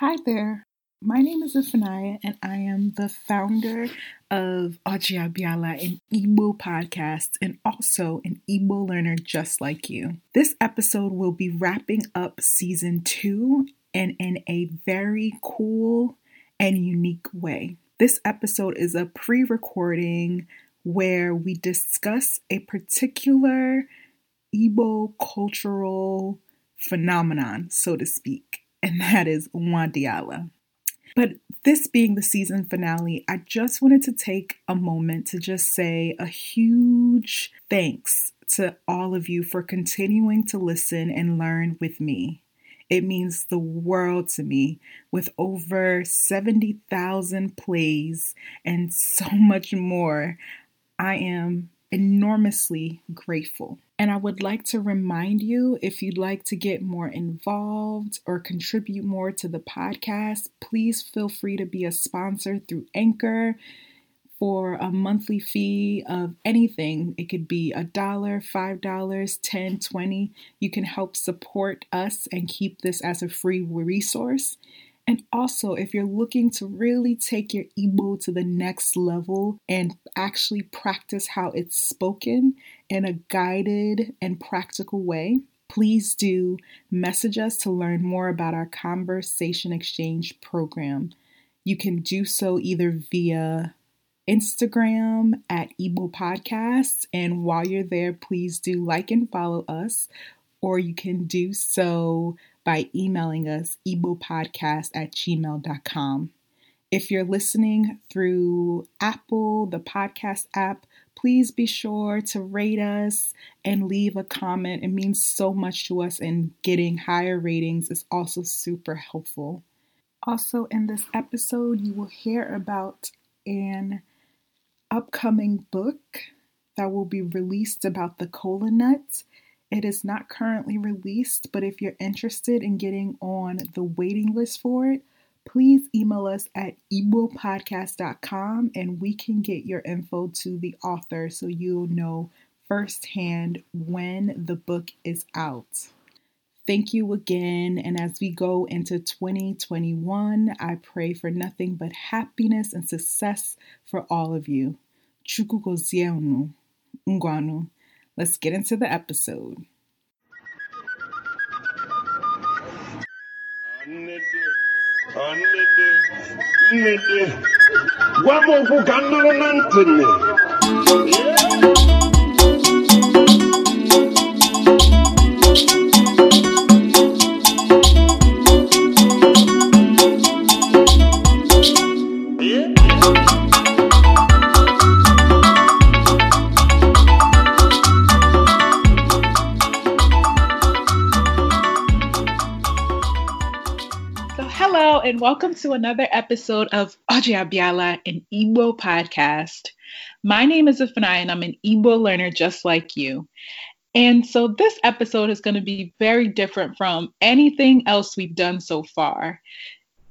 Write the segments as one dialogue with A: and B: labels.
A: Hi there. My name is Ifunanya, and I am the founder of Ojiabiala, an Igbo podcast, and also an Igbo learner just like you. This episode will be wrapping up season two and in a very cool and unique way. This episode is a pre recording where we discuss a particular Igbo cultural phenomenon, so to speak, and that is Nwadiala. But this being the season finale, I just wanted to take a moment to just say a huge thanks to all of you for continuing to listen and learn with me. It means the world to me with over 70,000 plays and so much more. I am enormously grateful. And I would like to remind you if you'd like to get more involved or contribute more to the podcast, please feel free to be a sponsor through Anchor for a monthly fee of anything. It could be a dollar, five dollars, ten, twenty. You can help support us and keep this as a free resource. And also, if you're looking to really take your Igbo to the next level and actually practice how it's spoken in a guided and practical way, please do message us to learn more about our conversation exchange program. You can do so either via Instagram at Igbo Podcasts, and while you're there, please do like and follow us, or you can do so by emailing us igbopodcast at gmail.com. If you're listening through Apple, the podcast app, please be sure to rate us and leave a comment. It means so much to us, and getting higher ratings is also super helpful. Also, in this episode, you will hear about an upcoming book that will be released about the kola nut it is not currently released, but if you're interested in getting on the waiting list for it, please email us at igbopodcast.com and we can get your info to the author so you'll know firsthand when the book is out. Thank you again. And as we go into 2021, I pray for nothing but happiness and success for all of you. Chukugozienu. Ngwanu. Let's get into the episode. Welcome to another episode of Ojiabiala, an Igbo podcast. My name is Ifunanya, and I'm an Igbo learner just like you. And so this episode is going to be very different from anything else we've done so far.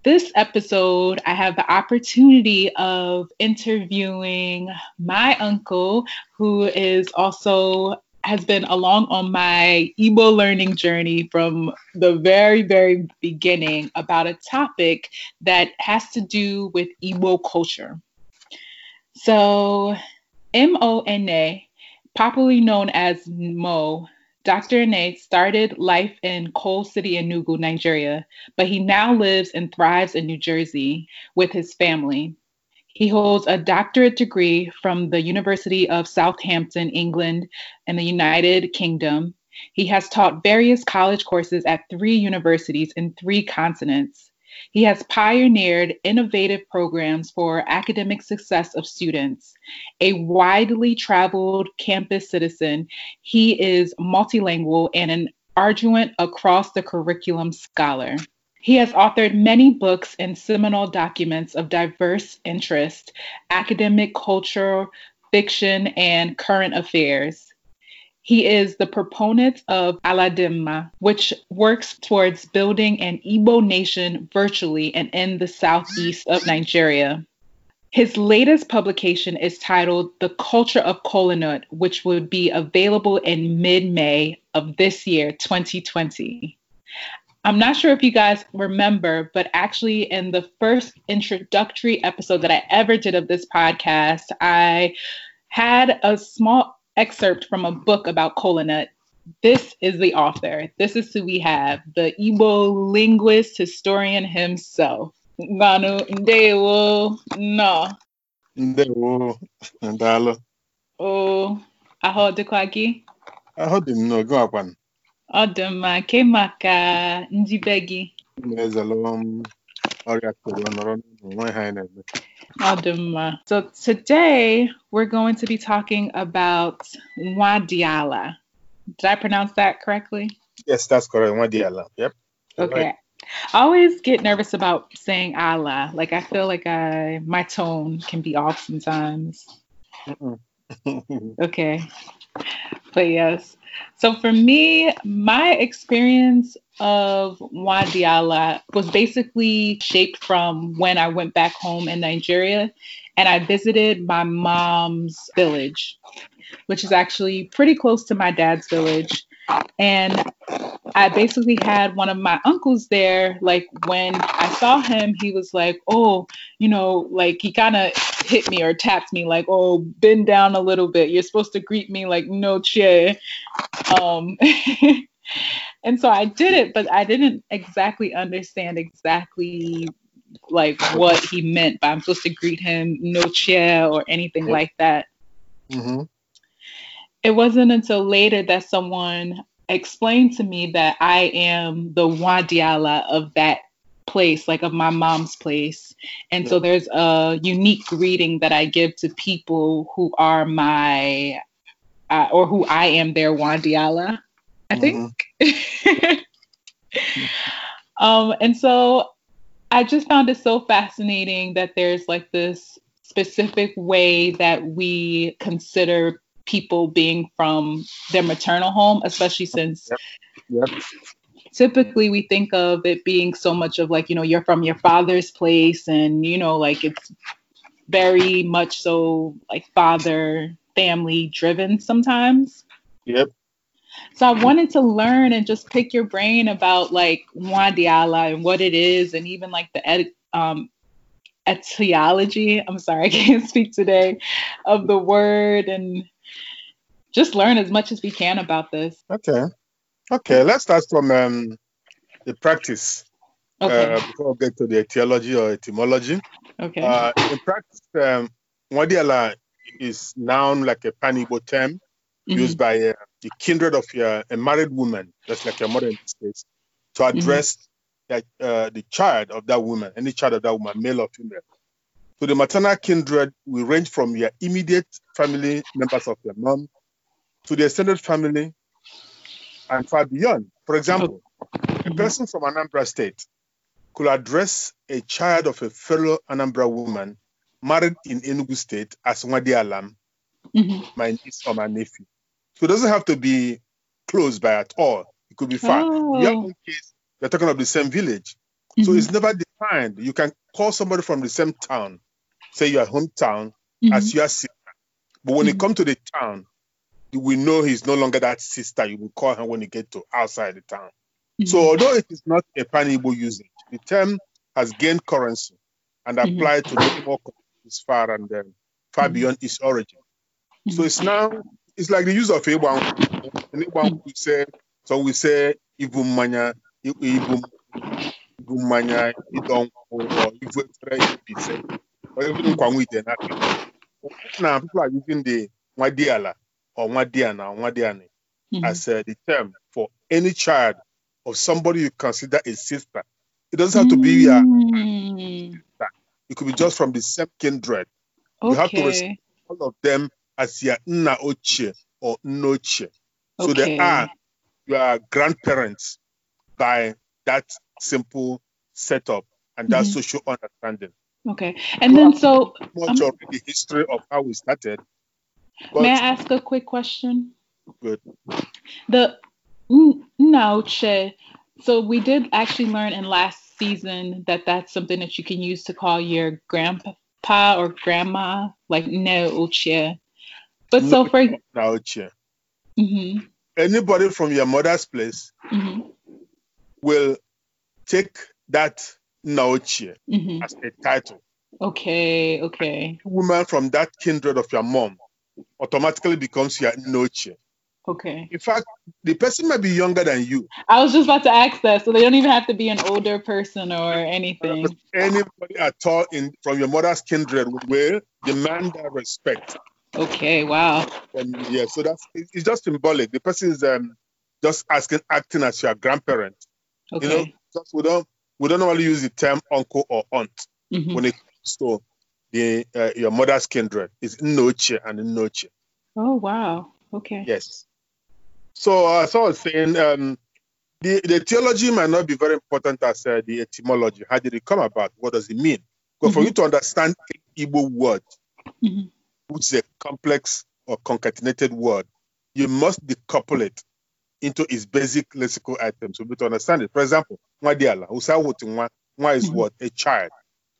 A: This episode, I have the opportunity of interviewing my uncle, who is also has been along on my Igbo learning journey from the very, very beginning about a topic that has to do with Igbo culture. So, M O N A, popularly known as Mo, Dr. Ene started life in Coal City, Enugu, Nigeria, but he now lives and thrives in New Jersey with his family. He holds a doctorate degree from the University of Southampton, England, in the United Kingdom. He has taught various college courses at three universities in three continents. He has pioneered innovative programs for academic success of students. A widely traveled campus citizen, he is multilingual and an arduous across the curriculum scholar. He has authored many books and seminal documents of diverse interest, academic, culture, fiction, and current affairs. He is the proponent of Aladimma, which works towards building an Igbo nation virtually and in the southeast of Nigeria. His latest publication is titled The Culture of Kolanut, which would be available in mid May of this year, 2020.
B: I'm not sure if you guys remember, but actually, in the first introductory episode that I ever did of this podcast, I had a small excerpt from a book about kola nut. This is the author. This is who we have the Igbo linguist historian himself. Nganu Ndewo no.
C: Ndewo ndalụ.
B: O oh, ahụ dịkwa gị?
C: Ahụ dị m n'oge akwan.
B: Ọ dị mma uh, ke maka uh, njibe gị.
C: Na-ezelu m ọrịa koro nọrọ n'onwe ha anyị na-eme.
B: Uh, Ọ dị mma. So today we're going to be talking about Nwadiala. Did I pronounce that correctly?
C: Yes, that's correct. Nwa dị ala. Yep.
B: Okay.
C: Right.
B: I always get nervous about saying Allah. Like I feel like I my tone can be off sometimes. Okay. But yes. So for me, my experience of Nwadiala was basically shaped from when I went back home in Nigeria and I visited my mom's village, which is actually pretty close to my dad's village. And I basically had one of my uncles there. Like when I saw him, he was like, Oh, you know, like he kind of hit me or tapped me, like, Oh, bend down a little bit. You're supposed to greet me like no chair. Um, and so I did it, but I didn't exactly understand exactly like what he meant by I'm supposed to greet him no chair or anything like that
C: Mhm.
B: it wasn't until later that someone explained to me that I am the Nwadiala of that place, like of my mom's place. And so there's a unique greeting that I give to people who are my, uh, or who I am their Nwadiala, I think. um, and so I just found it so fascinating that there's like this specific way that we consider people being from their maternal home, especially since
C: Yep.
B: Typically we think of it being so much of like, you know, you're from your father's place and, you know, like it's very much so like father family driven sometimes.
C: Yep.
B: So I wanted to learn and just pick your brain about like Nwadiala and what it is, and even like the ed- um, etiology. I'm sorry, I can't speak today of the word, and just learn as much as we can about this.
C: Okay. Okay. Let's start from um, the practice
B: Okay.
C: uh, before we get to the etiology or etymology.
B: okay.
C: Uh, in practice, um, is noun like a pan-Igbo term
B: Mhm.
C: used by uh, the kindred of your, a married woman, just like your mother in this case, to address that, uh, the child of that woman, any child of that woman, male or female. So the maternal kindred will range from your immediate family members of your mom to the extended family and far beyond. For example, a person from Anambra State could address a child of a fellow Anambra woman married in Enugu State as Nwadi Alam,
B: Mhm.
C: my niece or my nephew. So it doesn't have to be close by at all. It could be far. In your
B: Oh.
C: own case, you're talking of the same village. So
B: Mhm.
C: it's never defined. You can call somebody from the same town, say your hometown,
B: Mhm.
C: as your sister. But when
B: Mhm.
C: you come to the town, you will know he's no longer that sister. You will call her when you get to outside the town. So
B: Mhm.
C: although it is not a pan-Igbo usage, the term has gained currency and
B: Mhm.
C: applied to many more countries far and um, far
B: Mhm.
C: beyond its origin. So
B: Mhm.
C: it's now it's like the use of Igbo. Anyone we say, so we say Ibu Manya, Ibu Ibu Manya, Idon, or Ibu or even Kwangwite. Now people are using the Nwadiala or Nwadiani
B: Mhm.
C: as uh, the term for any child of somebody you consider a sister. It doesn't have to be uh,
B: Mm.
C: it could be just from the same kindred. You have to
B: respect
C: All of them as your nna ochie or noche. So
B: Okay.
C: they are your grandparents by that simple setup and that
B: Mhm.
C: social understanding.
B: Okay. And then so
C: Much
B: Um,
C: of the history of how we started. But
B: may I ask a quick question?
C: Good.
B: The n- nauche. So we did actually learn in last season that that's something that you can use to call your grandpa or grandma, like ne uche. But so for
C: nna ochie.
B: hmm
C: Anybody from your mother's place
B: hmm
C: will take that Naochie
B: Mhm.
C: as a title.
B: Okay. Okay.
C: Woman from that kindred of your mom automatically becomes your Nochie.
B: Okay.
C: In fact, the person might be younger than you.
B: I was just about to ask that, so they don't even have to be an older person or anything.
C: Anybody at all in from your mother's kindred will demand that respect.
B: Okay. Wow.
C: And yeah, so that's it's just symbolic. The person is um, just asking, acting as your grandparent.
B: Okay.
C: You know, just we don't we don't normally use the term uncle or aunt
B: Mhm.
C: when it comes to the uh, your mother's kindred. It's noche and noche.
B: Oh wow. Okay.
C: Yes. So uh, as I was saying, um, the the theology might not be very important as uh, the etymology. How did it come about? What does it mean? Because for
B: Mhm.
C: you to understand Igbo word,
B: Mhm.
C: which is a complex or concatenated word, you must decouple it into its basic lexical items to be able to understand it. For example, Nwadiala, Usawotu Nwa, Nwa is
B: Mhm.
C: what? A child,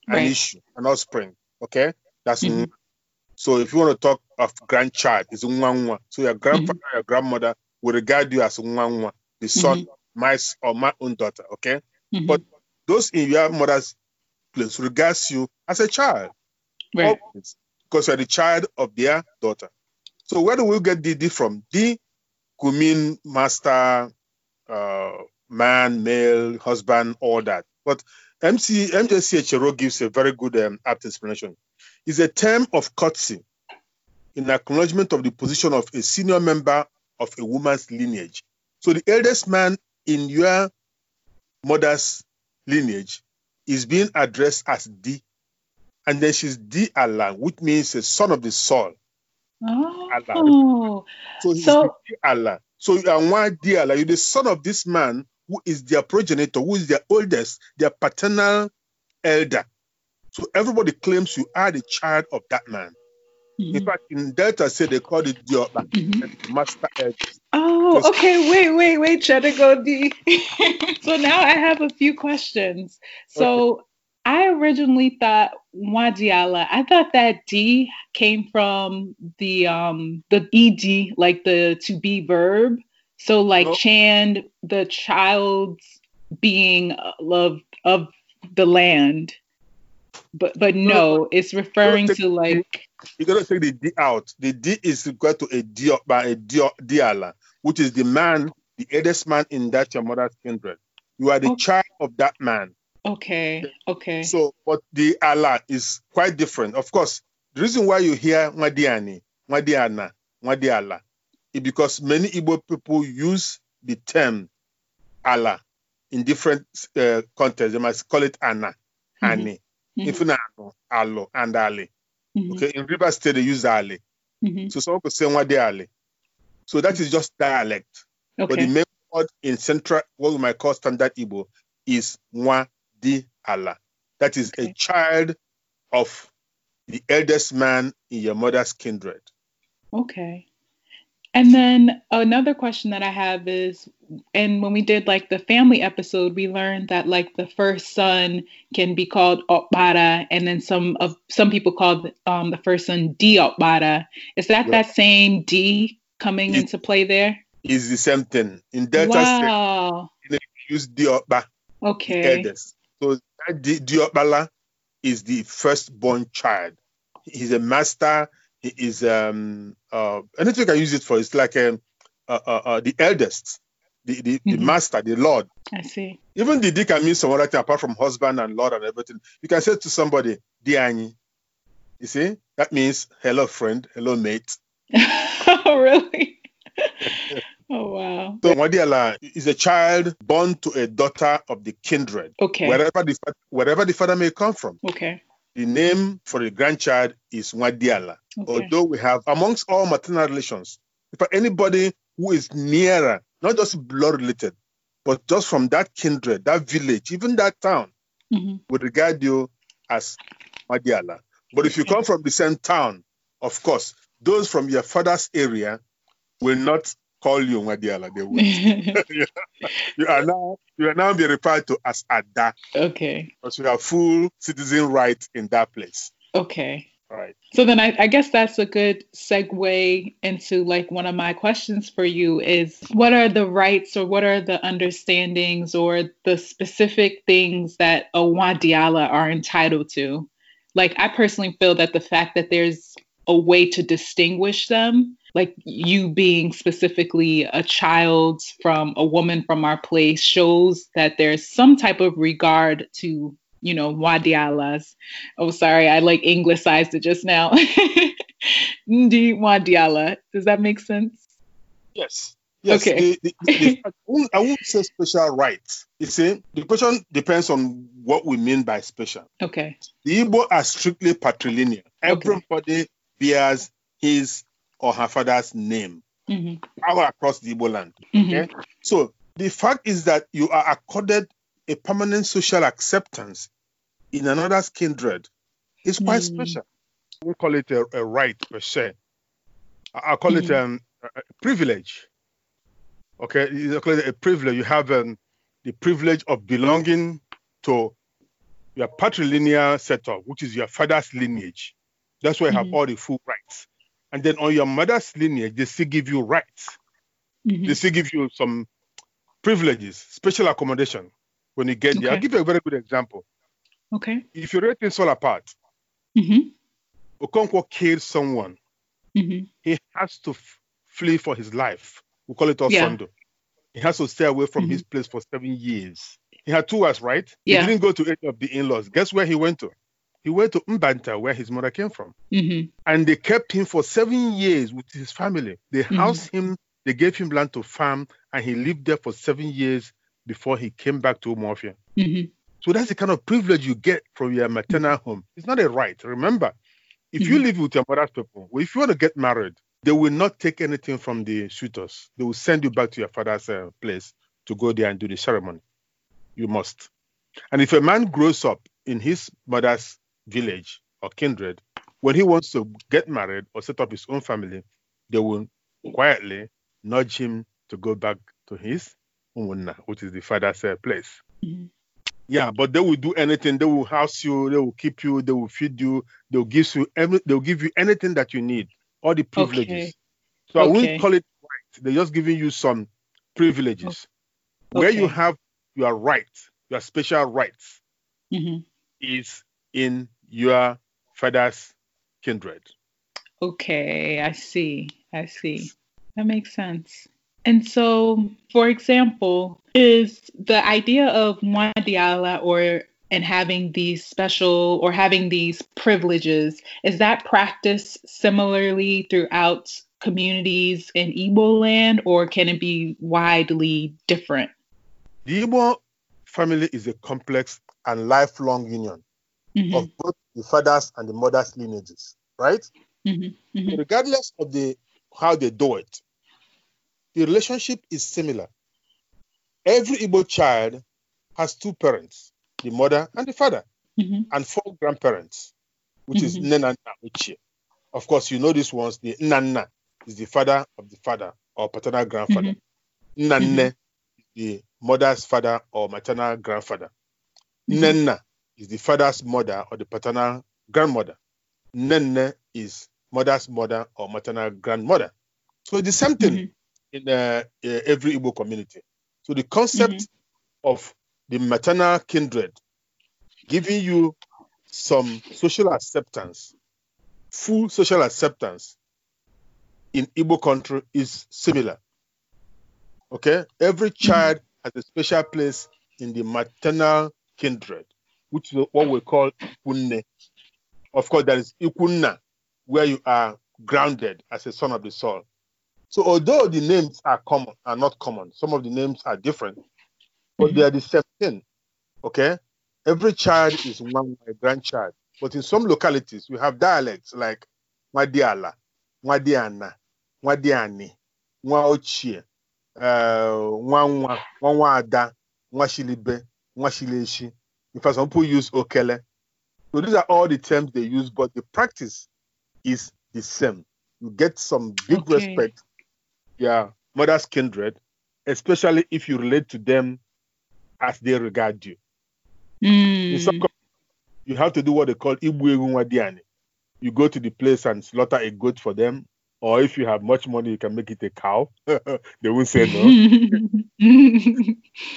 C: an
B: Right.
C: issue, an offspring. Okay? That's
B: Mhm.
C: So if you want to talk of grandchild, it's Nwa Nwa. So your grandfather,
B: Mm-hmm.
C: your grandmother will regard you as Nwa Nwa, the son, my or my own daughter. Okay?
B: Mhm.
C: But those in your mother's place regards you as a child
B: right.
C: always, because you're the child of their daughter. So where do we get DD from? D could mean master, uh, man, male, husband, all that. But MJC Echeruo gives a very good um, apt explanation. It's a term of courtesy in acknowledgement of the position of a senior member of a woman's lineage. So the eldest man in your mother's lineage is being addressed as D and then she's Di Allah, which means a son of the soul.
B: Oh.
C: So he's
B: So-
C: Allah. So you are one Di Allah. You're the son of this man who is their progenitor, who is their oldest, their paternal elder. So everybody claims you are the child of that man. In
B: Mhm.
C: fact, in Delta say they call it Dioba,
B: Mhm.
C: master elder.
B: Oh, okay. Wait, wait, wait, Chedago D. so now I have a few questions. So I originally thought Nwadiala, I thought that D came from the um the ed, like the to be verb. So like
C: Oh.
B: Chand, the child's being of of the land. But but no, it's referring
C: take-
B: to like
C: You gotta take the D out. The D is equal to a D by a Dio, Di Allah, which is the man, the eldest man in that your mother's kindred. You are the
B: Oh.
C: child of that man.
B: okay, okay.
C: So, but the Allah is quite different. Of course, the reason why you hear Nwadiani, Nwadiana, Nwadiala because many Igbo people use the term Allah in different uh, contexts. They might call it Anna,
B: Mhm,
C: Ani,
B: mhm,
C: Ifunano, Alo, and Ali.
B: mhm,
C: Okay, in River State they use Ali.
B: mhm.
C: So some people say Nwadiali. So that is just dialect. But the main word in central, what we might call standard Igbo, is Mwadi Allah. That is a child of the eldest man in your mother's kindred.
B: Okay. And then another question that I have is, and when we did like the family episode, we learned that like the first son can be called Okpara, and then some of some people called um, the first son D Okpara. Is that
C: Yeah.
B: that same D coming
C: It-
B: into play there?
C: Is the same thing. In Delta State,
B: Wow.
C: we use Diokpa, the
B: Okay.
C: So that Di- Diokbala is the firstborn child. He's a master. He is um uh anything you can use it for. It's like um uh, uh, uh the eldest, the the, the
B: Mhm.
C: master, the Lord.
B: I see.
C: Even the D can mean some other thing apart from husband and Lord and everything. You can say to somebody, Diani. You see? That means hello friend, hello mate.
B: oh, really? oh, wow.
C: So Nwadiala is a child born to a daughter of the kindred,
B: Okay.
C: wherever the wherever the father may come from.
B: Okay.
C: The name for the grandchild is Nwadiala.
B: Okay.
C: Although we have amongst all maternal relations, if anybody who is nearer, not just blood related, but just from that kindred, that village, even that town,
B: Mhm.
C: would regard you as Madiala. But if you come from the same town, of course, those from your father's area will not call you Madiala. They will. you are now you are now be referred to as Ada
B: okay.
C: because you have full citizen right in that place.
B: Okay.
C: Right.
B: So then I, I, guess that's a good segue into like one of my questions for you is what are the rights or what are the understandings or the specific things that a Nwadiala are entitled to? Like I personally feel that the fact that there's a way to distinguish them, like you being specifically a child from a woman from our place, shows that there's some type of regard to you know, Nwadialas. Oh, sorry, I like anglicized it just now. Ndi Nwadiala. Does that make sense?
C: Yes. Yes. Okay. The, the, the, I, won't, I, won't, say special rights. You see, the question depends on what we mean by special.
B: Okay.
C: The Igbo are strictly patrilineal. Everybody okay. Bears his or her father's name mm-hmm. all across the Igbo land. Mm-hmm. Okay. So the fact is that you are accorded a permanent social acceptance in another's kindred is quite mm. special. We call it a, a, right per se. I call mm. it um, a privilege. Okay, you call it a privilege. You have um, the privilege of belonging to your patrilineal setup, which is your father's lineage. That's why you have mm all the full rights. And then on your mother's lineage, they still give you rights. Mm-hmm. They still give you some privileges, special accommodation when you get okay. there. I'll give you a very good example.
B: Okay.
C: If you rate Things Fall Apart, mm-hmm. Okonkwo killed someone. Mm-hmm. He has to f- flee for his life. We call it Osondo. Yeah. He has to stay away from mm-hmm. his place for seven years. He had two wives, right?
B: Yeah.
C: He didn't go to any of the in-laws. Guess where he went to? He went to Mbanta, where his mother came from. Mm-hmm. And they kept him for seven years with his family. They mm-hmm. housed him, they gave him land to farm, and he lived there for seven years before he came back to Umuofia. Mm-hmm. So that's the kind of privilege you get from your maternal home. It's not a right. Remember, if mm-hmm. you live with your mother's people, if you want to get married, they will not take anything from the suitors. They will send you back to your father's uh, place to go there and do the ceremony. You must. And if a man grows up in his mother's village or kindred, when he wants to get married or set up his own family, they will quietly nudge him to go back to his umunna, which is the father's uh, place. Mm-hmm. Yeah, but they will do anything. They will house you. They will keep you. They will feed you. They will give you. Every, they will give you anything that you need. All the privileges. Okay. So okay. I wouldn't call it right. They're just giving you some privileges. Okay. Where you have your right, your special rights, mm-hmm. is in your father's kindred.
B: Okay, I see. I see. That makes sense. And so, for example, is the idea of Nwadiala or and having these special or having these privileges, is that practiced similarly throughout communities in Igbo land or can it be widely different?
C: The Igbo family is a complex and lifelong union mm-hmm. of both the fathers and the mothers' lineages, right? Mm-hmm. Mm-hmm. Regardless of the how they do it, the relationship is similar. Every Igbo child has two parents, the mother and the father, mm-hmm. and four grandparents, which mm-hmm. is Nena Uche. Of course, you know these ones. The Nana is the father of the father or paternal grandfather. Mm-hmm. Nane mm-hmm. is the mother's father or maternal grandfather. Mm-hmm. Is the father's mother or the paternal grandmother. Nene is mother's mother or maternal grandmother. So it's the same thing. Mm-hmm in uh, uh, every Igbo community. So the concept mm-hmm. of the maternal kindred giving you some social acceptance, full social acceptance in Igbo country is similar. Okay, every mm-hmm. child mm-hmm. has a special place in the maternal kindred, which is what we call ikunne. Of course, there is ikunna, where you are grounded as a son of the soul. So although the names are common, are not common, some of the names are different, but mm-hmm. they are the same thing. Okay? Every child is one my grandchild. But in some localities, we have dialects like Nwadiala, Nwadiana, Nwadiani, Mwaochie, Mwanwa, Mwanwada, Mwashilibe, Mwashileshi. In fact, some people use Okele. So these are all the terms they use, but the practice is the same. You get some big okay. respect Yeah, mother's kindred, especially if you relate to them as they regard you. Mm. In some you have to do what they call Ibu Wadiani. you go to the place and slaughter a goat for them, or if you have much money, you can make it a cow. they won't say no.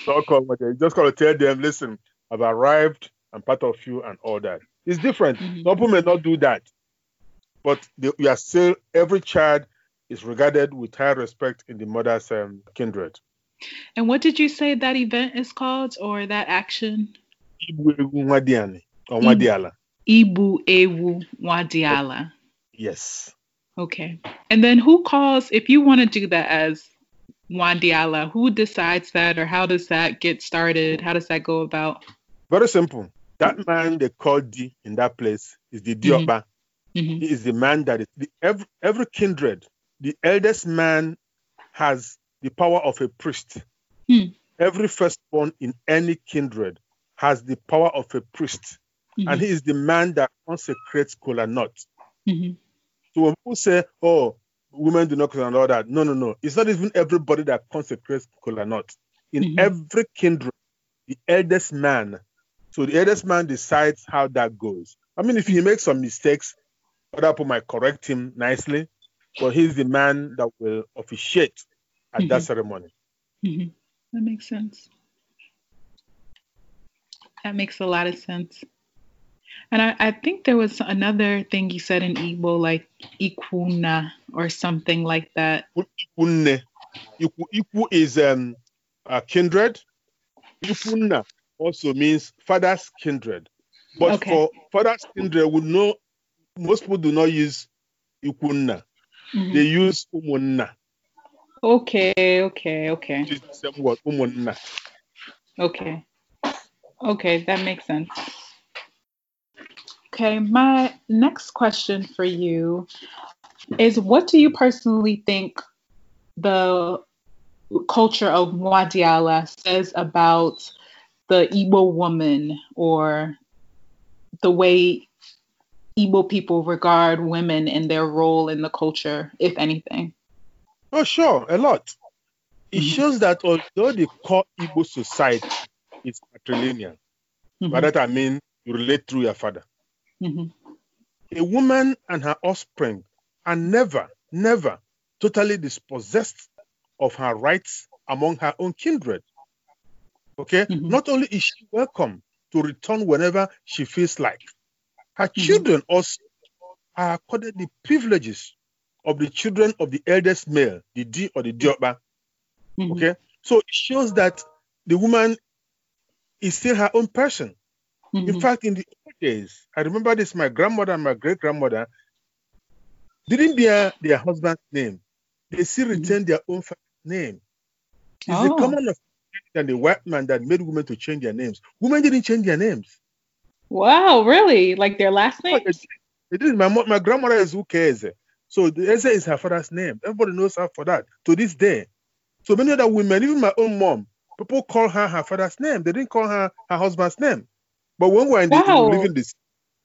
C: Don't call You just got to tell them, listen, I've arrived, I'm part of you, and all that. It's different. Mm-hmm. Some people may not do that, but they, we are still every child is regarded with high respect in the mother's um, kindred.
B: And what did you say that event is called or that action?
C: Ibu Ewu Nwadiala.
B: Ibu Ewu Nwadiala.
C: Yes.
B: Okay. And then who calls, if you want to do that as Nwadiala, who decides that or how does that get started? How does that go about?
C: Very simple. That man they call D in that place is the Dioba. Mm-hmm. He is the man that is the, every, every kindred. The eldest man has the power of a priest. Hmm. Every firstborn in any kindred has the power of a priest, mm-hmm. and he is the man that consecrates kola nut. Mm-hmm. So when people say, "Oh, women do not consecrate all that," no, no, no. It's not even everybody that consecrates kola nut. In mm-hmm. every kindred, the eldest man. So the eldest man decides how that goes. I mean, if he makes some mistakes, other people might correct him nicely, but he's the man that will officiate at mm-hmm. that ceremony.
B: Mm-hmm. That makes sense. That makes a lot of sense. And I, I, think there was another thing you said in Igbo, like ikuna or something like that.
C: Ikune. Iku, iku is um, a kindred. Ikuna also means father's kindred. But okay. for father's kindred, we know most people do not use ikuna. Mm-hmm. They use umunna.
B: Okay, okay, okay.
C: It's the same word, umunna.
B: Okay. Okay, that makes sense. Okay, my next question for you is what do you personally think the culture of Nwadiala says about the Igbo woman or the way Igbo people regard women and their role in the culture, if anything?
C: Oh, sure, a lot. It mm-hmm. shows that although the core Igbo society is patrilineal, mm-hmm. by that I mean you relate through your father. Mm-hmm. A woman and her offspring are never, never totally dispossessed of her rights among her own kindred. Okay? Mm-hmm. Not only is she welcome to return whenever she feels like, her mm-hmm. children also are accorded the privileges of the children of the eldest male, the D or the Dioba. Mm-hmm. Okay, so it shows that the woman is still her own person. Mm-hmm. In fact, in the old days, I remember this: my grandmother and my great grandmother didn't bear their husband's name; they still mm-hmm. retained their own name. It's oh. a common of than the white man that made women to change their names. Women didn't change their names.
B: Wow, really? Like their last name?
C: It did. My my grandmother is who cares. So the Eze is her father's name. Everybody knows her for that to this day. So many other women, even my own mom, people call her her father's name. They didn't call her her husband's name. But when we're in the, wow. living this,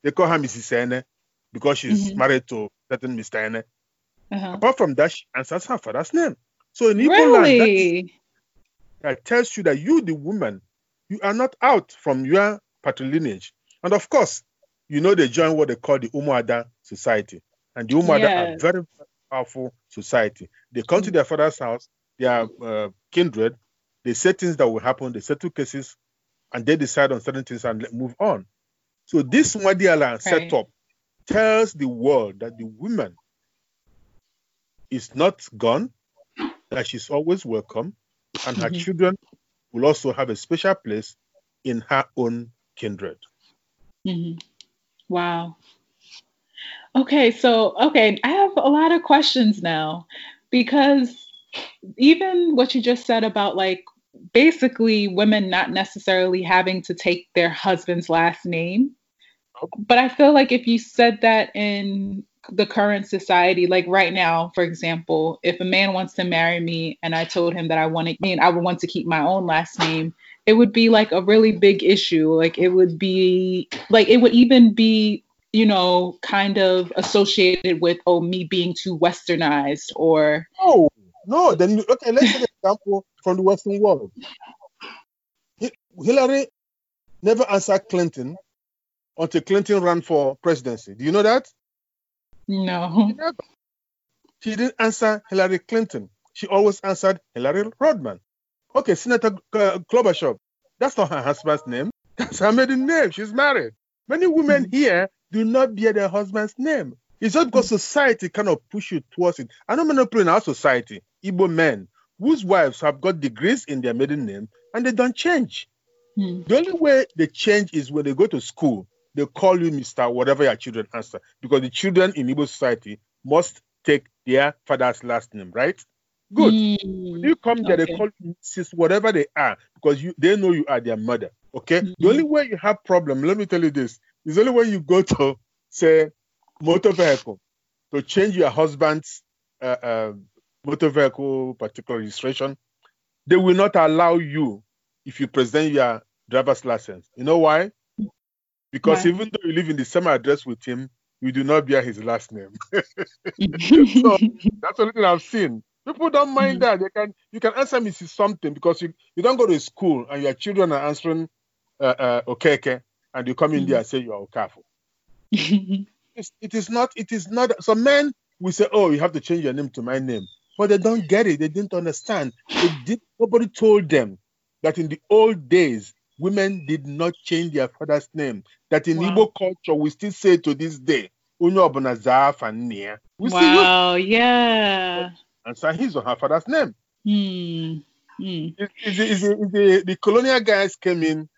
C: they call her Mrs. Ene because she's mm-hmm. married to certain Mr. Ene. Uh-huh. Apart from that, she answers her father's name. So in Igbo really? land, that, tells you that you, the woman, you are not out from your patrilineage. And of course, you know they join what they call the Umuada society. And the Umuada yes. are very, very powerful society. They come to their father's house, they are uh, kindred, they say things that will happen, they settle cases, and they decide on certain things and move on. So this Mwadiala right. setup tells the world that the woman is not gone, that she's always welcome, and her mm-hmm. children will also have a special place in her own kindred.
B: Mm-hmm. Wow. Okay, so okay, I have a lot of questions now because even what you just said about like basically women not necessarily having to take their husband's last name. But I feel like if you said that in the current society, like right now, for example, if a man wants to marry me and I told him that I want to, mean I would want to keep my own last name, it would be like a really big issue. Like it would be like it would even be you know, kind of associated with oh me being too westernized or
C: no, no. Then okay, let's take an example from the Western world. Hillary never answered Clinton until Clinton ran for presidency. Do you know that?
B: No.
C: She didn't answer Hillary Clinton. She always answered Hillary Rodham. Okay, Senator uh, Klobuchar. That's not her husband's name. That's her maiden name. She's married. Many women mm-hmm. here do not bear their husband's name. It's just because society kind of push you towards it. I know many people in our society, Igbo men, whose wives have got degrees in their maiden name and they don't change. Mm. The only way they change is when they go to school, they call you Mr. Whatever your children answer. Because the children in Igbo society must take their father's last name, right? Good. Mm. When you come there, okay. they call you Mrs. Whatever they are, because you they know you are their mother. Okay. Mm-hmm. The only way you have problem, let me tell you this, is only when you go to say motor vehicle to change your husband's uh, uh, motor vehicle particular registration, they will not allow you if you present your driver's license. You know why? Because even though you live in the same address with him, you do not bear his last name. so that's the only thing I've seen. People don't mind mm-hmm. that. They can you can answer me something because you, you don't go to school and your children are answering uh, uh, okay, and you come in mm-hmm. there and say you are careful. it's, it is not. It is not. So men we say, oh, you have to change your name to my name, but they don't get it. They didn't understand. Did, nobody told them that in the old days women did not change their father's name. That in wow. Igbo culture we still say to this day, Unyo Nia. We
B: wow, yeah.
C: And so he's on her father's name.
B: Hmm. Mm.
C: It, the, the colonial guys came in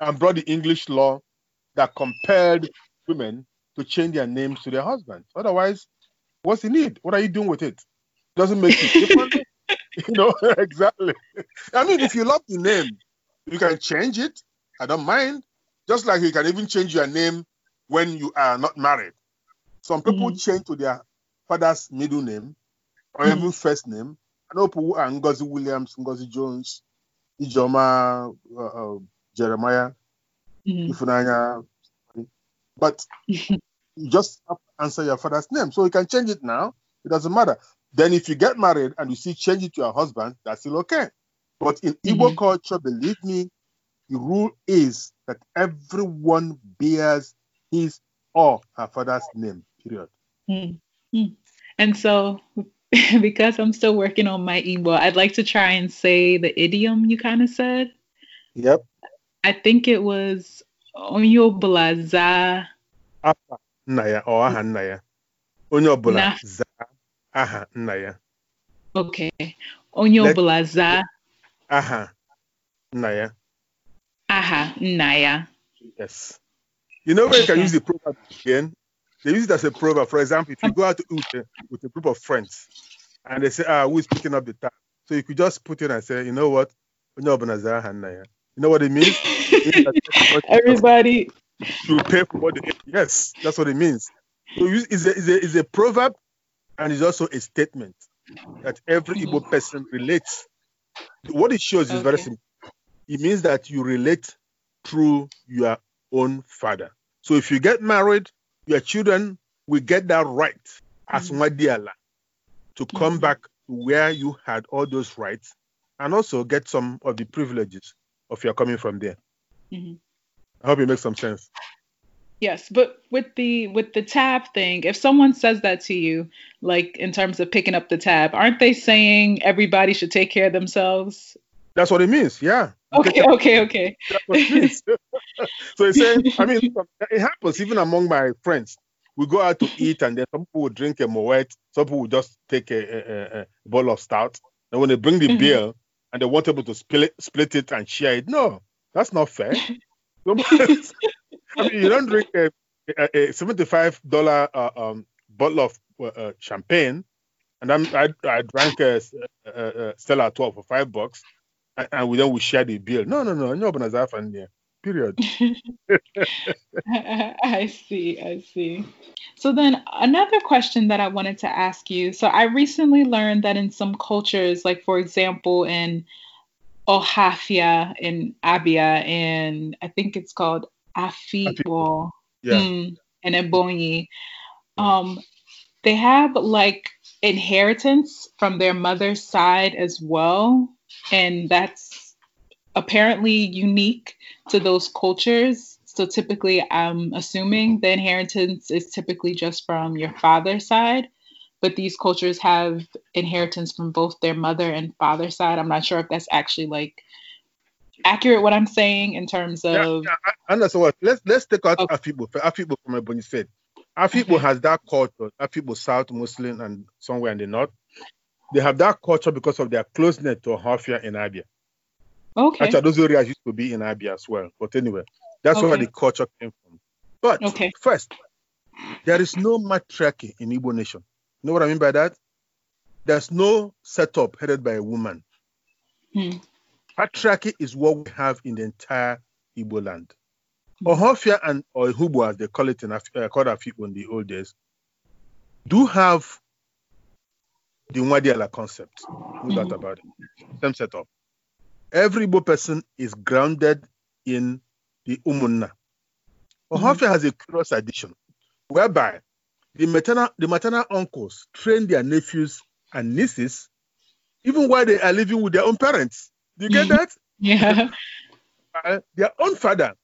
C: and brought the English law that compelled women to change their names to their husbands. Otherwise, what's the need? What are you doing with it? Doesn't make you different. you know, exactly. I mean, if you love the name, you can change it. I don't mind. Just like you can even change your name when you are not married. Some people mm-hmm. change to their father's middle name or mm-hmm. even first name. I know people who are Ngozi Williams, Ngozi Jones, Ijoma, uh, uh, Jeremiah, mm-hmm. Ifunanya. But you just answer your father's name. So you can change it now. It doesn't matter. Then if you get married and you see change it to your husband, that's still okay. But in mm-hmm. Igbo culture, believe me, the rule is that everyone bears his or her father's name, period.
B: Mm-hmm. And so, because I'm still working on my Igbo, I'd like to try and say the idiom you kind of said.
C: Yep.
B: I think it was onye ọbụla zaa
C: afa nna ya ọ aha nna ya onye ọbụla zaa aha nna ya
B: okay onye ọbụla zaa
C: aha. Nna ya
B: aha nna ya
C: yes. You know where you can use the proverb again? They use it as a proverb. For example if you go out with a, with a group of friends and they say ah who is picking up the tab so you could just put in and say you know what? Onye ọbụla zaa aha you know what it means?
B: Everybody.
C: To pay for what they Yes, that's what it means. So it's a, it's, a, it's a proverb and it's also a statement that every Igbo person relates. What it shows is very simple. It means that you relate through your own father. So if you get married, your children will get that right as. Nwadiala to come mm-hmm. back to where you had all those rights and also get some of the privileges of your coming from there. Mm-hmm. I hope it makes some sense.
B: Yes, but with the with the tab thing, if someone says that to you, like in terms of picking up the tab, aren't they saying everybody should take care of themselves?
C: That's what it means. Yeah.
B: Okay. Okay. Okay.
C: That's what it means. so it's saying, I mean, it happens even among my friends. We go out to eat, and then some people will drink a moet, some people will just take a, a, a bowl of stout. And when they bring the mm-hmm. beer, and they want able to split, split it and share it. No, that's not fair. I mean, you don't drink a, a, a $75 uh, um, bottle of uh, uh, champagne, and I'm, I, I drank a, a, a Stella 12 for five bucks, and, and we then we share the bill. No, no, no, no, no, period.
B: I see, I see. So then another question that I wanted to ask you. So I recently learned that in some cultures, like for example in Ohafia in Abia and I think it's called Yeah. mm, and Ebonyi, um, they have like inheritance from their mother's side as well. And that's apparently unique to those cultures. So typically, I'm assuming the inheritance is typically just from your father's side, but these cultures have inheritance from both their mother and father side. I'm not sure if that's actually like accurate what I'm saying in terms of. Yeah,
C: yeah I understand what. Let's let's take out okay. Afikpo. Afikpo from Ebonyi State. Afikpo okay. has that culture. Afikpo South Muslim and somewhere in the north. They have that culture because of their closeness to Ohafia in Abia.
B: Okay.
C: Actually, those areas used to be in Abia as well. But anyway, that's okay. where the culture came from. But okay. first, there is no matriarchy in Igbo nation. You know what I mean by that? There's no setup headed by a woman. Hmm. Patriarchy is what we have in the entire Igbo land. Ohafia and or Hubu, as they call it in uh, called Afikpo in the old days, do have the Nwadiala concept. No doubt hmm. about it. Same setup. Every Igbo person is grounded in the Umunna. Ohafia mm-hmm. has a curious addition whereby the maternal, the maternal uncles train their nephews and nieces even while they are living with their own parents. Do you get that?
B: yeah.
C: Uh, their own father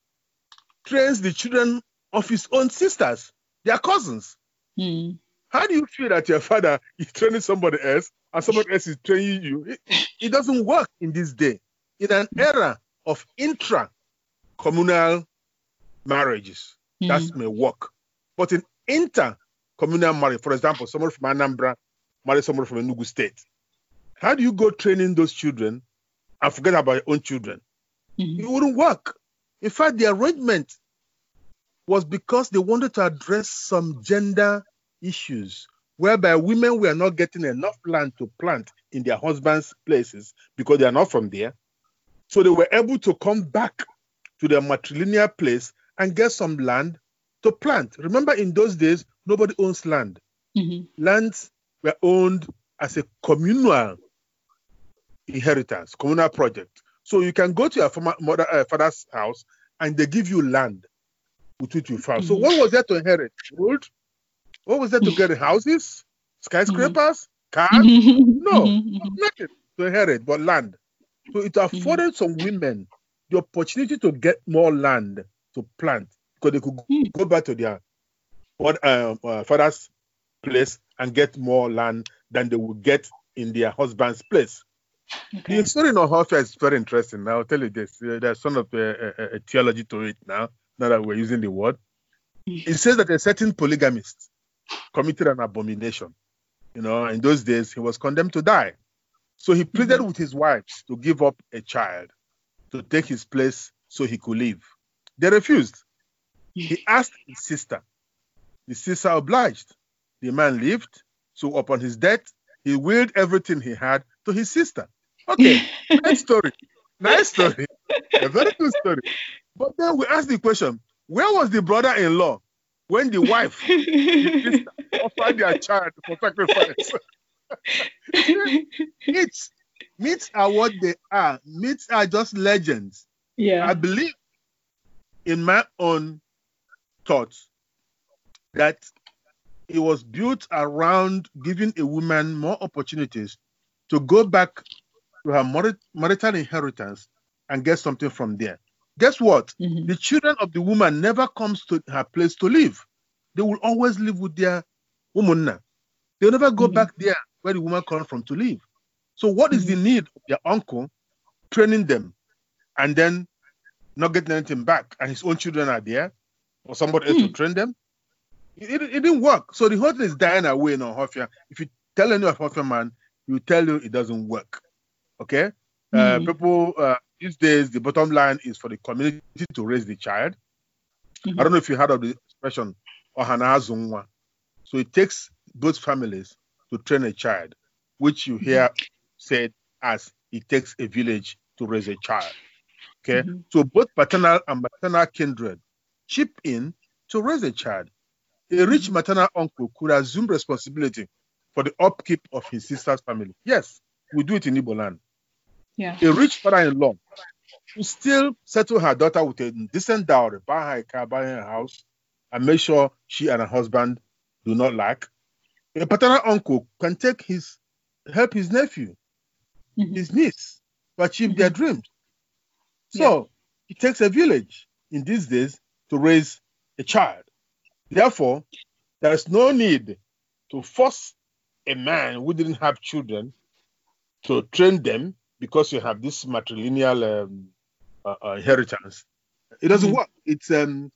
C: trains the children of his own sisters, their cousins. Mm. How do you feel that your father is training somebody else and somebody else is training you? It, it doesn't work in this day. In an era of intra communal marriages, mm. that may work. But in inter communal marriage, for example, someone from Anambra marry someone from Enugu state, how do you go training those children and forget about your own children? Mm-hmm. It wouldn't work. In fact, the arrangement was because they wanted to address some gender issues whereby women were not getting enough land to plant in their husbands' places because they are not from there. So they were able to come back to their matrilineal place and get some land to plant. Remember, in those days, nobody owns land. Mm-hmm. Lands were owned as a communal inheritance, communal project. So you can go to your former mother, uh, father's house and they give you land with which you farm. So what was there to inherit? Gold? What was there to get? Houses? Skyscrapers? Cars? no, nothing to inherit but land. So it afforded some women the opportunity to get more land to plant because they could go back to their uh, uh, father's place and get more land than they would get in their husband's place. Okay. The story in Ohafia is very interesting. I'll tell you this. Uh, there's some of a, a, a, theology to it now, now that we're using the word. Mm. It says that a certain polygamist committed an abomination. You know, in those days, he was condemned to die. So he pleaded mm-hmm. with his wives to give up a child to take his place so he could live. They refused. Mm. He asked his sister. The sister obliged. The man lived. So upon his death, he willed everything he had to his sister. Okay, nice story. Nice story. A very good story. But then we ask the question where was the brother in law when the wife the offered their child for sacrifice? myths, myths are what they are. Myths are just legends.
B: Yeah.
C: I believe in my own thoughts that it was built around giving a woman more opportunities to go back to her marital inheritance and get something from there. Guess what? Mm-hmm. The children of the woman never comes to her place to live. They will always live with their woman. They'll never go mm-hmm. back there where the woman comes from to live. So what is mm-hmm. the need of their uncle training them and then not getting anything back and his own children are there or somebody else to hmm. train them? It, it, didn't work. So the whole thing is dying away in Ohafia. If you tell any Ohafia man, he will tell you it doesn't work. Okay? Uh, hmm. people, uh, these days, the bottom line is for the community to raise the child. Mm-hmm. I don't know if you heard of the expression, Ohana So it takes both families to train a child, which you hear mm-hmm. said as it takes a village to raise a child. Okay? Mm-hmm. So both paternal and maternal kindred chip in to raise a child. A rich mm-hmm. maternal uncle could assume responsibility for the upkeep of his sister's family. Yes, we do it in Igbo land.
B: Yeah.
C: A rich father-in-law who still settle her daughter with a decent dowry, buy her a car, buy her a house, and make sure she and her husband do not lack. A paternal uncle can take his help his nephew, mm-hmm. his niece, to achieve mm-hmm. their dreams. So yeah. it takes a village in these days to raise a child. Therefore, there is no need to force a man who didn't have children to train them because you have this matrilineal um, uh, uh, inheritance. It doesn't mm-hmm. work. It's um,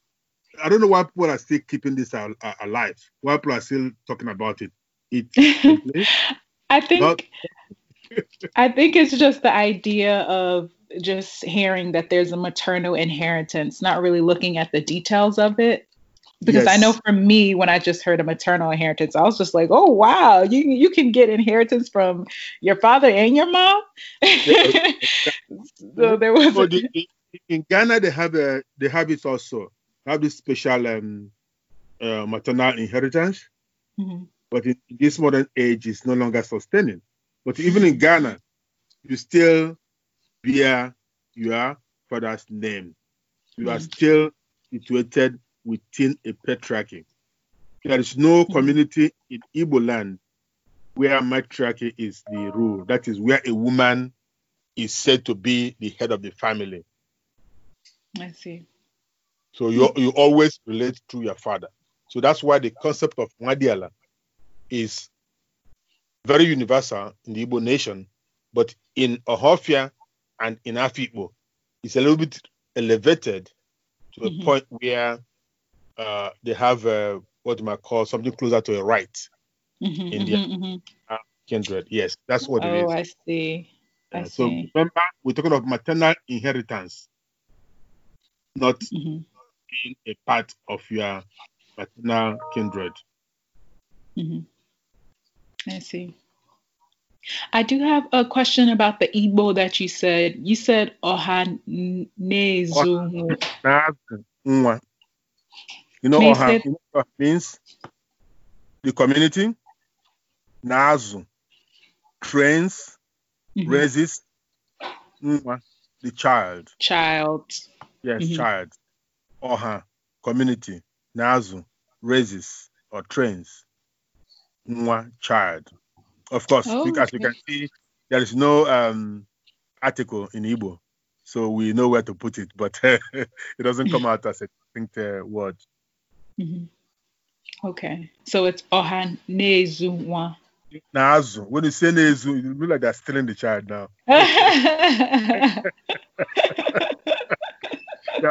C: I don't know why people are still keeping this al- alive. Why people are still talking about it. It.
B: I think. Not- I think it's just the idea of just hearing that there's a maternal inheritance, not really looking at the details of it. Because yes. I know for me, when I just heard a maternal inheritance, I was just like, "Oh wow, you you can get inheritance from your father and your mom."
C: so there was. So the, in Ghana, they have a they have it also have this special um, uh, maternal inheritance, mm-hmm. but in this modern age, it's no longer sustaining. But even in Ghana, you still bear your father's name. You are mm. still situated within a patriarchy. There is no mm. community in Igbo land where matriarchy is the rule. That is where a woman is said to be the head of the family.
B: I see.
C: So you you always relate to your father. So that's why the concept of Nwadiala is very universal in the Igbo nation, but in Ohafia and in Afikpo, it's a little bit elevated to mm-hmm. a point where uh, they have uh, what you might call something closer to a right mm-hmm, in mm-hmm, mm-hmm. kindred. Yes, that's what it is. oh, is.
B: I see. I uh,
C: so remember, we're talking of maternal inheritance, not mm-hmm. being a part of your maternal kindred.
B: Mm-hmm. I see. I do have a question about the Igbo that you said. You said Ohanezu.
C: You know Oha, you means? The community. Nazu. Trains. Mm-hmm. Raises. The child.
B: Child.
C: Yes, mm-hmm. child. Oha. Community. Nazu. Raises or trains. Nwa. Child. Of course, oh, as you can see, there is no um, article in Igbo, so we know where to put it, but it doesn't come out as a distinct uh, word.
B: Mm-hmm. Okay, so it's Oha Nezu
C: Nazu. When you say Nezu, you look like they're stealing the child now. I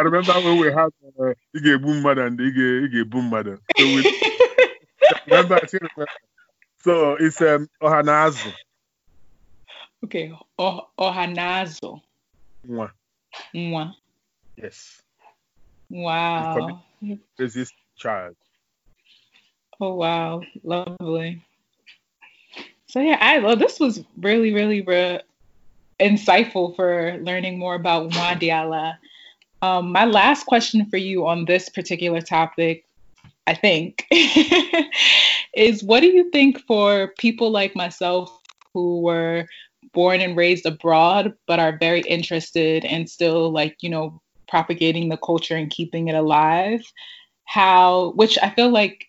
C: remember when we had uh, Ige Boom Mother and Ige, Ige Boom Mother. So we, remember, I remember so it's um, Ohanazo.
B: Okay, oh, Ohanazo.
C: Mwa.
B: Mwa.
C: Yes.
B: Wow.
C: Is this child?
B: Oh wow, lovely. So yeah, I love this was really, really re- insightful for learning more about Nwadiala. Um, my last question for you on this particular topic, I think, is what do you think for people like myself who were born and raised abroad but are very interested and still like you know propagating the culture and keeping it alive how which i feel like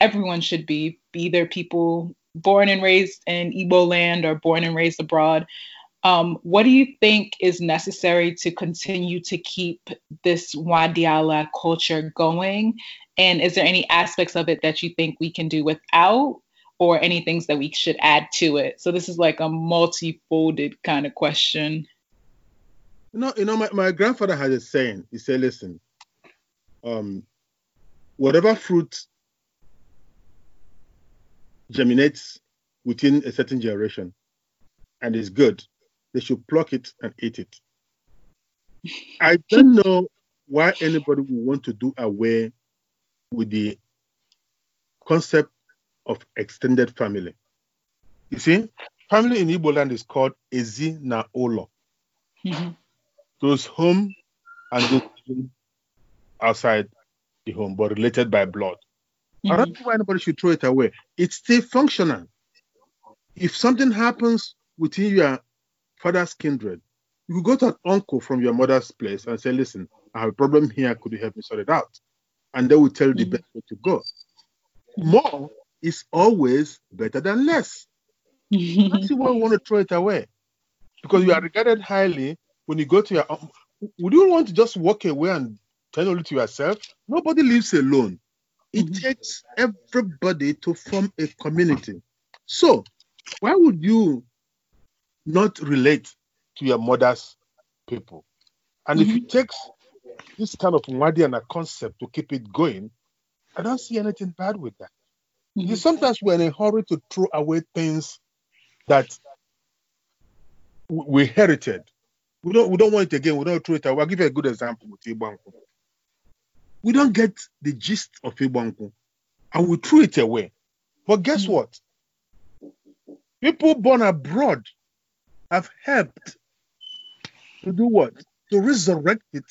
B: everyone should be be either people born and raised in Igbo land or born and raised abroad um, what do you think is necessary to continue to keep this Nwadiala culture going? And is there any aspects of it that you think we can do without, or any things that we should add to it? So this is like a multi-folded kind of question.
C: You know, you know, my, my grandfather had a saying. He said, "Listen, um, whatever fruit germinates within a certain generation and is good, they should pluck it and eat it. I don't know why anybody would want to do away with the concept of extended family. You see, family in Igbo land is called Ezi na Olo. Mm-hmm. Those home and those outside the home, but related by blood. Mm-hmm. I don't know why anybody should throw it away. It's still functional. If something happens within your father's kindred. You could go to an uncle from your mother's place and say, listen, I have a problem here. Could you help me sort it out? And they will tell you the mm-hmm. best way to go. More is always better than less. That's why we want to throw it away. Because you are regarded highly when you go to your Would you want to just walk away and turn only to yourself. Nobody lives alone. It
B: Mhm.
C: takes everybody to form a community. So, why would you not relate to your mother's people? And if it takes this kind of Nwadiana concept to keep it going, I don't see anything bad with that.
B: Mhm.
C: sometimes we're in a hurry to throw away things that we inherited. We don't we don't want it again. We don't throw it away. I'll give you a good example with. We don't get the gist of Igba Nkwu and we threw it away. But guess
B: Mhm.
C: what? People born abroad have helped to do what? To resurrect it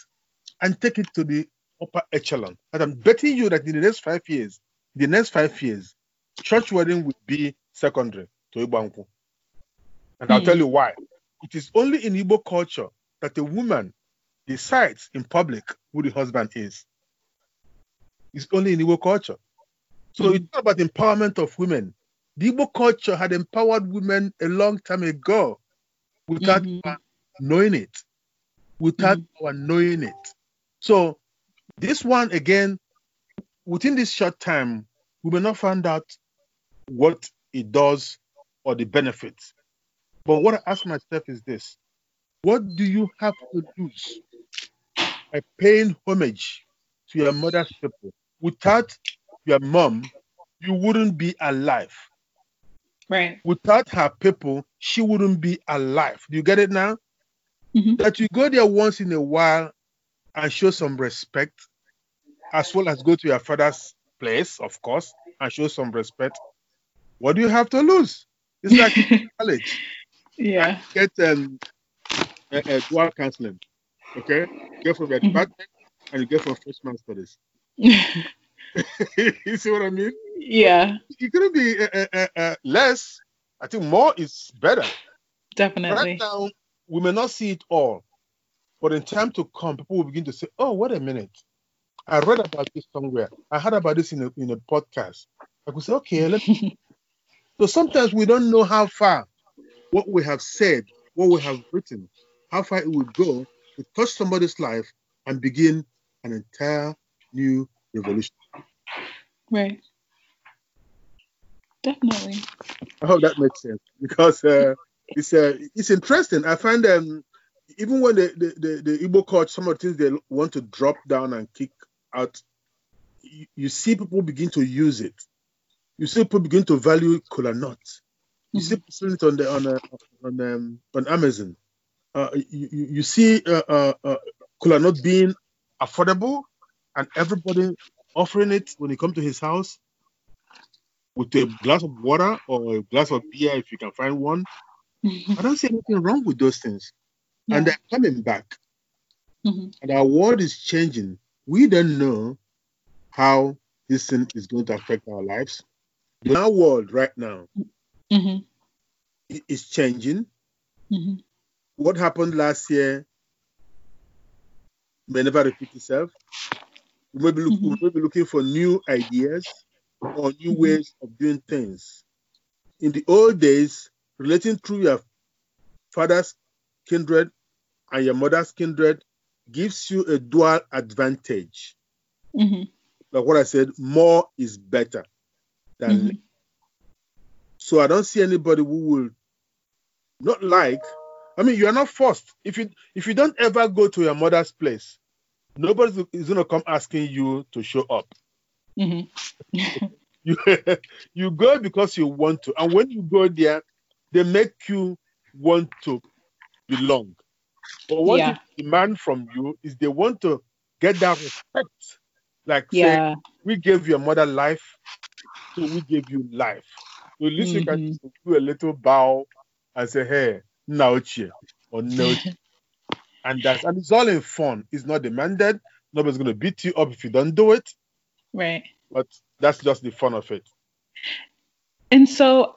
C: and take it to the upper echelon. And I'm betting you that in the next five years, the next five years, church wedding will be secondary to Igba Nkwu. And I'll
B: Hmm.
C: tell you why. It is only in Igbo culture that a woman decides in public who the husband is. It's only in Igbo culture. So
B: Mhm.
C: it's not about empowerment of women. The Igbo culture had empowered women a long time ago without
B: Mhm.
C: knowing it. Without
B: Mm-hmm.
C: our knowing it. So this one again, within this short time, we may not find out what it does or the benefits. But what I ask myself is this what do you have to lose by paying homage to your mother's people? Without your mom, you wouldn't be alive.
B: Right.
C: Without her people, she wouldn't be alive. Do you get it now?
B: Mhm.
C: That you go there once in a while and show some respect, as well as go to your father's place, of course, and show some respect. What do you have to lose? It's like college.
B: yeah.
C: Get um, a, a dual counseling, okay? Get from your
B: Mhm.
C: department and you get from freshman studies. you see what I mean?
B: yeah.
C: It couldn't be uh, uh, uh, uh, less. I think more is better.
B: Definitely.
C: Right now, we may not see it all, but in time to come, people will begin to say, "Oh, wait a minute! I read about this somewhere. I heard about this in a in a podcast." I could say, "Okay." Let so sometimes we don't know how far what we have said, what we have written, how far it would go to touch somebody's life and begin an entire new revolution.
B: Right. Definitely.
C: I hope that makes sense because uh, it's uh, it's interesting. I find um, even when the, the, the, the Igbo coach, some of the things they want to drop down and kick out, you, you see people begin to use it. You see people begin to value kola nuts. You see people selling it on the on uh, on um, on Amazon. Uh, you, you you see uh, uh, uh, kola nut being affordable and everybody offering it when you come to his house with a glass of water or a glass of beer if you can find one. I don't see anything wrong with those things. And they're coming back.
B: Mhm.
C: And our world is changing. We don't know how this thing is going to affect our lives. In Our world right now
B: Mhm.
C: i- is changing.
B: Mhm.
C: What happened last year may never repeat itself. We may be, look, we
B: Mhm.
C: may be looking for new ideas or new
B: Mhm.
C: ways of doing things. In the old days, relating through your father's kindred and your mother's kindred gives you a dual advantage.
B: Mhm.
C: Like what I said, more is better than less.
B: Mhm.
C: So I don't see anybody who will not like. I mean, you are not forced. If you if you don't ever go to your mother's place, nobody is gonna come asking you to show up.
B: Mhm.
C: You you go because you want to, and when you go there, they make you want to belong. But what
B: Yeah.
C: they demand from you is they want to get that respect. Like say, we gave your mother life, so we gave you life. So at least you can
B: Mhm.
C: do a little bow and say, hey, Nauchi or no. and that's and it's all in fun. It's not demanded. Nobody's gonna beat you up if you don't do it,
B: Right.
C: but that's just the fun of it.
B: And so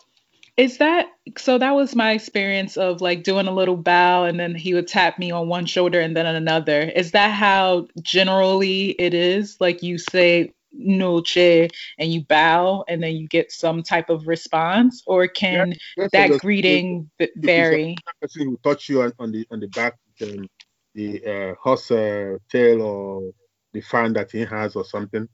B: is that so that was my experience of like doing a little bow and then he would tap me on one shoulder and then on another. Is that how generally it is? Like you say noche and you bow and then you get some type of response or can
C: That's
B: that greeting v-
C: is a-
B: vary?
C: person who touch you on, on the on the back, um, the uh, horse uh, tail or the fan that he has or something.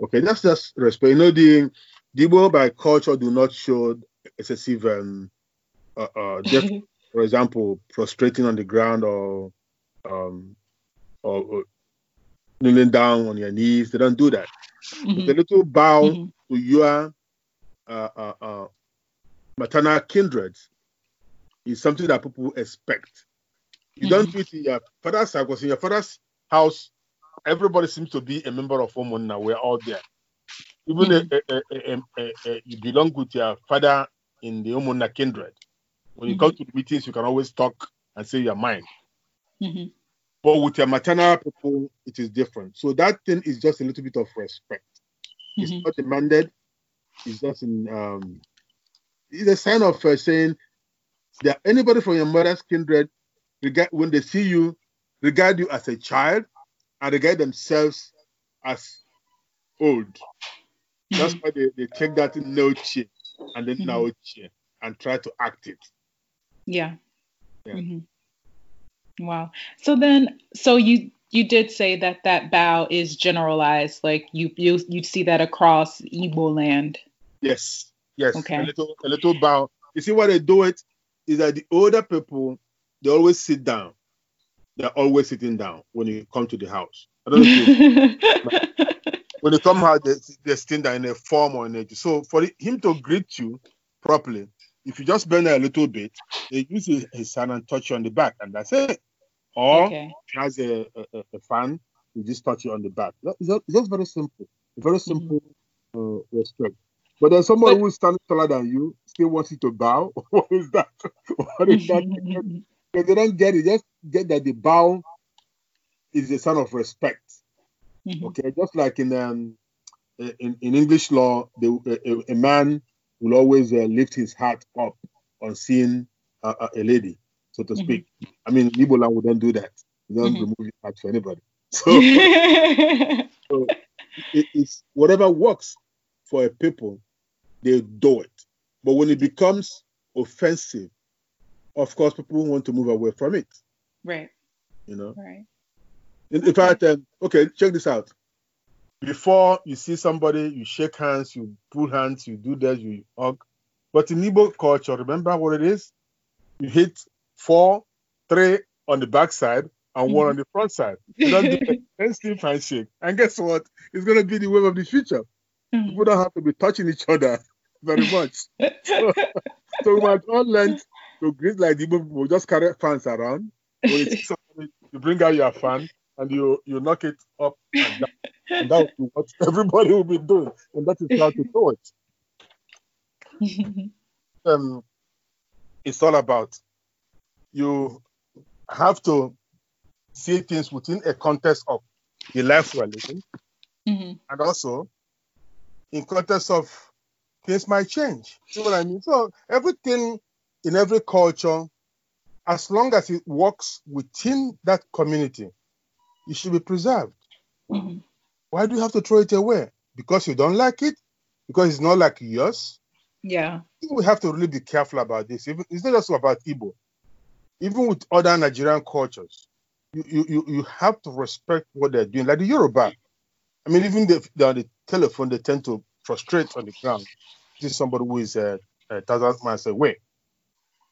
C: Okay, that's just respect. You know, the Igbo by culture do not show excessive um, uh, uh, just, for example, prostrating on the ground or um, or, or, kneeling down on your knees. They don't do that. Mm-hmm. The little bow mm-hmm. to your uh, uh, uh, maternal kindred is something that people expect. You mm-hmm. don't do it in your father's house because in your father's house, everybody seems to be a member of Omon now. We're all there. Even mm-hmm. you belong with your father in the Umunna kindred. When you mm-hmm. come to the meetings, you can always talk and say your mind. Mm-hmm. But with your maternal people, it is different. So that thing is just a little bit of respect. It's mm-hmm. not demanded. It's just in um, it's a sign of uh, saying that anybody from your mother's kindred, regard when they see you, regard you as a child and regard themselves as old. That's why they, they take that no change and then mm-hmm. now and try to act it.
B: Yeah. yeah. Mm-hmm. Wow. So then, so you you did say that that bow is generalized, like you you you see that across Igbo land.
C: Yes. Yes. Okay. A little a little bow. You see why they do it is that the older people they always sit down. They're always sitting down when you come to the house. I don't know when they come out, they, they're sitting down in a form or a. So for him to greet you properly, if you just bend a little bit, they use his hand and touch you on the back, and that's it. Or okay. if he has a, a, a, fan, he just touch you on the back. It's just very simple. Very mm-hmm. simple mm-hmm. uh, respect. But then someone but, who's standing taller than you still wants you to bow. what is that? what is that? they don't get it. Just get that the bow is a sign of respect. Mm-hmm. Okay, just like in um, in, in English law, the, a, a, man will always uh, lift his hat up on seeing a, a lady, so to speak. Mm-hmm. I mean, Igbo would don't do that. You don't mm-hmm. remove your hat for anybody. So, so it, it's whatever works for a people, they do it. But when it becomes offensive, of course, people want to move away from it.
B: Right.
C: You know.
B: Right.
C: In, in fact, um, okay, check this out. Before you see somebody, you shake hands, you pull hands, you do that, you hug. But in Igbo culture, remember what it is? You hit four, three on the back side and one on the front side. You don't do an extensive handshake. And guess what? It's going to be the wave of the future. Mm-hmm. People don't have to be touching each other very much. so, so we might all learn to greet like the Igbo people. Just carry fans around. You, somebody, you bring out your fan and you you knock it up and down. and that will be what everybody will be doing. And that is how to do it. um, it's all about you have to see things within a context of the life we're living, mm-hmm. and also in context of things might change. See what I mean? So everything in every culture, as long as it works within that community, it should be preserved. Mm-hmm. Why do you have to throw it away? Because you don't like it? Because it's not like yours?
B: Yeah.
C: we have to really be careful about this. It's not just about Igbo. Even with other Nigerian cultures, you, you, you have to respect what they're doing. Like the Yoruba. I mean, even the, on the telephone, they tend to prostrate on the ground. This is somebody who is a, a thousand miles away.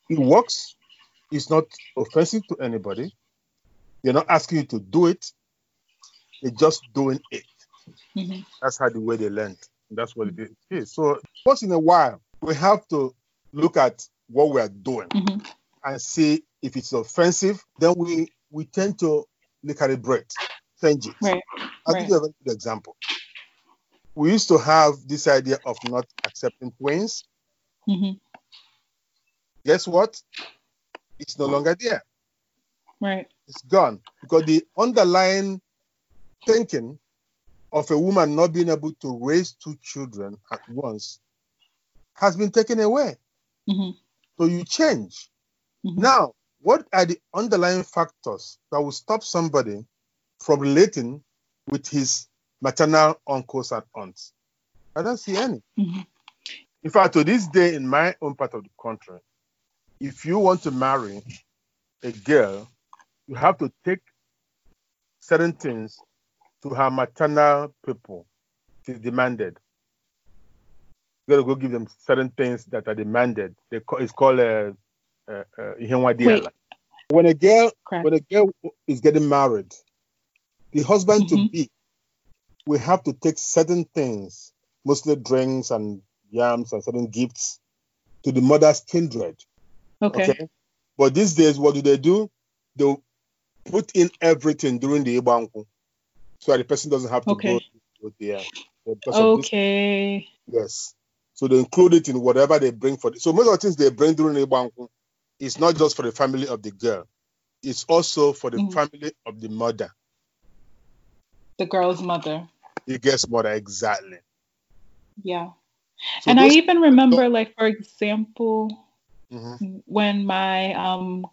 C: It works. It's not offensive to anybody. They're not asking you to do it. They're just doing it. Mm-hmm. That's how the way they learned. That's what it is. So once in a while, we have to look at what we are doing mm-hmm. and see if it's offensive. Then we we tend to recalibrate, change it.
B: Right.
C: I'll right. give you have a very good example. We used to have this idea of not accepting twins. Mm-hmm. Guess what? It's no longer there.
B: Right
C: it's gone because the underlying thinking of a woman not being able to raise two children at once has been taken away. Mm-hmm. So you change. Mm-hmm. Now, what are the underlying factors that will stop somebody from relating with his maternal uncles and aunts? I don't see any. Mm-hmm. In fact, to this day, in my own part of the country, if you want to marry a girl you have to take certain things to her maternal people. She's demanded. You gotta go give them certain things that are demanded. They call, it's called uh, uh, uh, when a girl when a girl is getting married, the husband mm-hmm. to be we have to take certain things, mostly drinks and yams and certain gifts, to the mother's kindred.
B: Okay. okay?
C: But these days, what do they do? They put in everything during the Igba Nkwu. So the person doesn't have to okay. go with the,
B: Okay.
C: Yes. So they include it in whatever they bring for. The, so most of the things they bring during the Igba Nkwu is not just for the family of the girl. It's also for the mm-hmm. family of the mother.
B: The girl's mother.
C: The girl's mother, exactly.
B: Yeah. So and I even remember, like, for example, mm-hmm. when my um,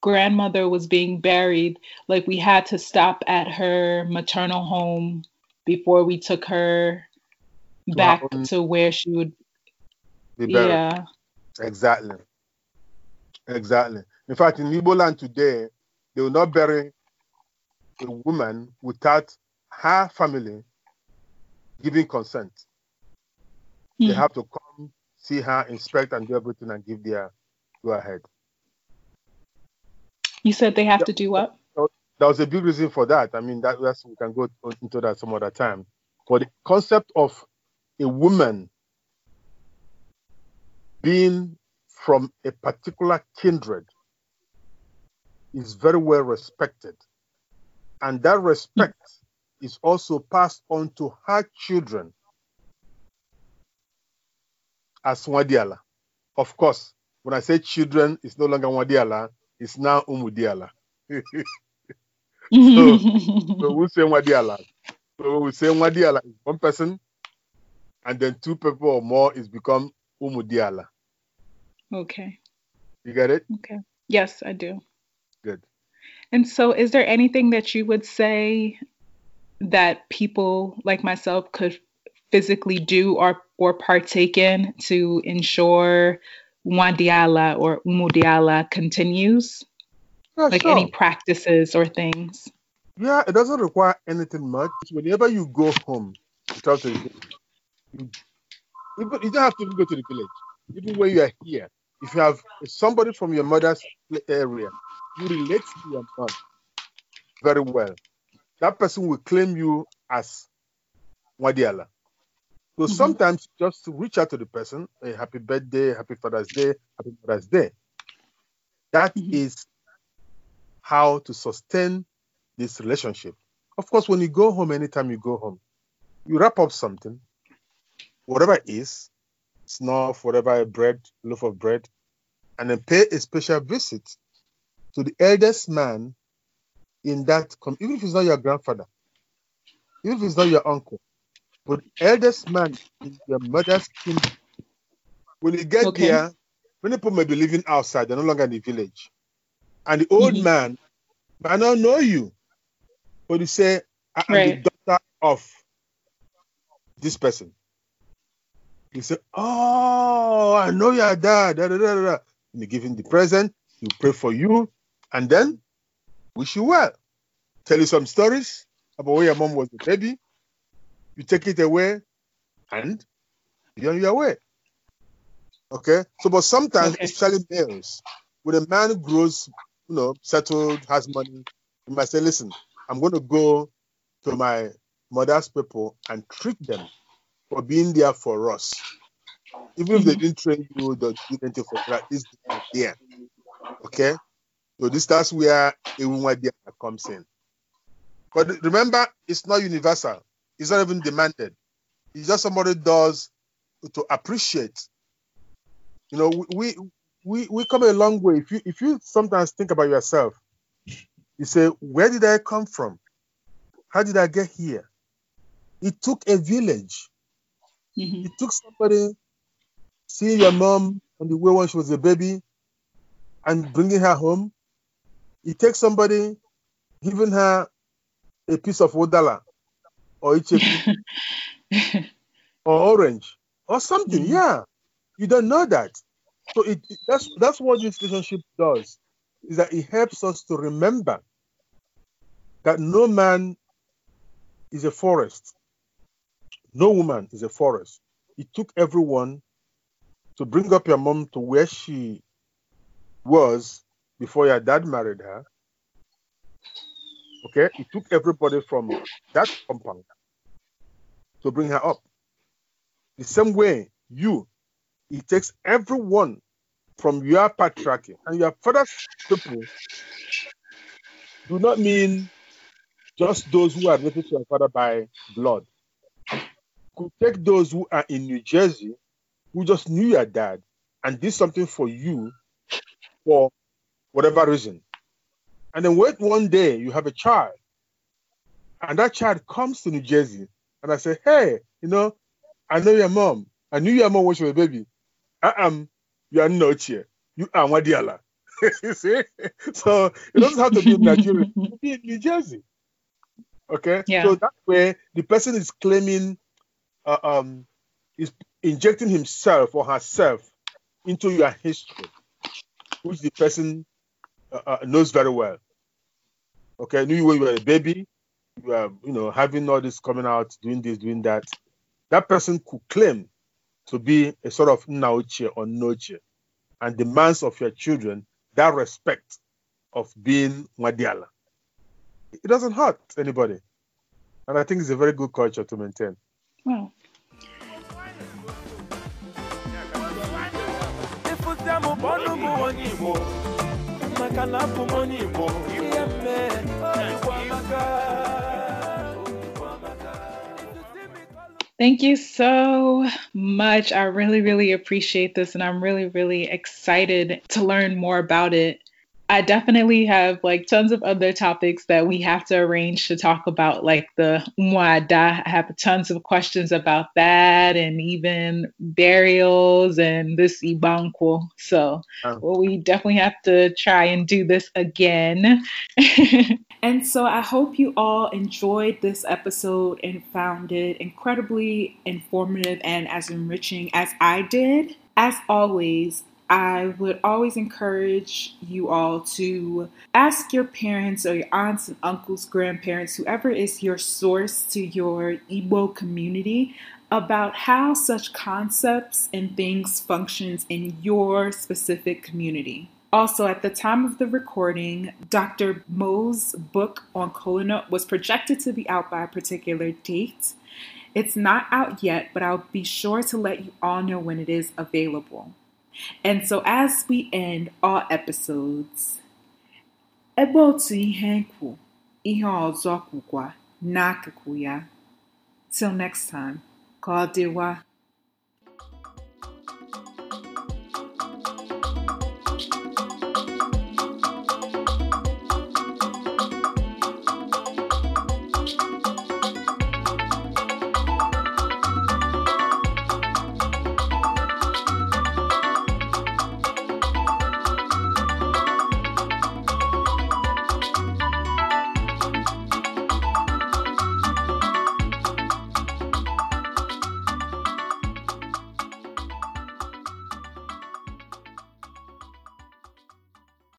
B: grandmother was being buried, like, we had to stop at her maternal home before we took her back to where she would
C: be buried. Yeah. Exactly. Exactly. In fact, in Igbo land today, they will not bury a woman without her family giving consent. Mm. They hmm. have to come, see her, inspect, and do everything and give their go ahead.
B: You said they have to do what?
C: There was a big reason for that. I mean, that that's, we can go into that some other time. But the concept of a woman being from a particular kindred is very well respected. And that respect is also passed on to her children as Nwadiala. Of course, when I say children, it's no longer Nwadiala, it's now Umudiala. so, so we say Nwadiala. So we say Nwadiala is one person, and then two people or more is become Umudiala.
B: Okay.
C: You get it?
B: Okay. Yes, I do.
C: Good.
B: And so, is there anything that you would say that people like myself could physically do or or partake in to ensure Nwadiala or Umudiala continues? Yeah, like sure. any practices or things?
C: Yeah, it doesn't require anything much. Whenever you go home, you talk to you, you don't have to go to the village. Even when you are here, if you have somebody from your mother's area, you relate to your mom very well. That person will claim you as Nwadiala. So mm-hmm. sometimes just to reach out to the person, a happy birthday, happy Father's Day, happy Mother's Day. That mm-hmm. is how to sustain this relationship. Of course, when you go home, anytime you go home, you wrap up something, whatever it is, snuff, whatever, bread, loaf of bread, and then pay a special visit to the eldest man in that, even if it's not your grandfather, even if it's not your uncle, but the eldest man in your mother's kingdom. When you get okay. there, many people may be living outside, they're no longer in the village. And the old mm-hmm. man might not know you, but you say, I am right. the daughter of this person. You say, Oh, I know your dad. Da, da, da, da. And you give him the present, you pray for you, and then wish you well. Tell you some stories about where your mom was the baby. You take it away, and you're on your way. Okay? So, but sometimes, okay. especially males, when a man grows, you know, settled, has money, you might say, listen, I'm going to go to my mother's people and treat them for being there for us. Even if they mm-hmm. didn't train you, they didn't for that, there. Okay? So this that's where Ewumadea comes in. But remember, it's not universal. It's not even demanded. It's just somebody does to appreciate. You know, we we we come a long way. If you if you sometimes think about yourself, you say, where did I come from? How did I get here? It took a village. Mm-hmm. It took somebody seeing your mom on the way when she was a baby and bringing her home. It takes somebody giving her a piece of odala or icheku or orange or something. Mm-hmm. Yeah, you don't know that. So it, it, that's that's what this relationship does. Is that it helps us to remember that no man is a forest. No woman is a forest. It took everyone to bring up your mom to where she was before your dad married her. Okay, it took everybody from that compound to bring her up. The same way you, it takes everyone from your patriarchy and your father's people do not mean just those who are related to your father by blood. Could take those who are in New Jersey who just knew your dad and did something for you for whatever reason. And then wait one day you have a child, and that child comes to New Jersey, and I say, Hey, you know, I know your mom. I knew your mom when she was a baby. I am, you are not here. You are Nwadiala. you see? So it doesn't have to be in Nigeria, it be in New Jersey. Okay?
A: Yeah.
C: So that way, the person is claiming, uh, um, is injecting himself or herself into your history, which the person uh, uh, knows very well. Okay, I knew you when you were a baby, you were, you know, having all this coming out, doing this, doing that. That person could claim to be a sort of nauche or noche and demands of your children that respect of being Nwadiala. It doesn't hurt anybody. And I think it's a very good culture to maintain.
D: Amaka
A: Thank you so much. I really, really appreciate this, and I'm really, really excited to learn more about it. I definitely have like tons of other topics that we have to arrange to talk about, like the Umuada. I have tons of questions about that, and even burials and this Igba Nkwu. So
C: Oh.
A: well, we definitely have to try and do this again. and so I hope you all enjoyed this episode and found it incredibly informative and as enriching as I did. As always, I would always encourage you all to ask your parents or your aunts and uncles, grandparents, whoever is your source to your Igbo community about how such concepts and things functions in your specific community. Also, at the time of the recording, Dr. Mo's book on Kola was projected to be out by a particular date. It's not out yet, but I'll be sure to let you all know when it is available. And so, as we end all episodes, ebe otu ihe kwu, ihe ọzọ kwukwa n'akụkụ ya. Till next time, ka ọ dịwa.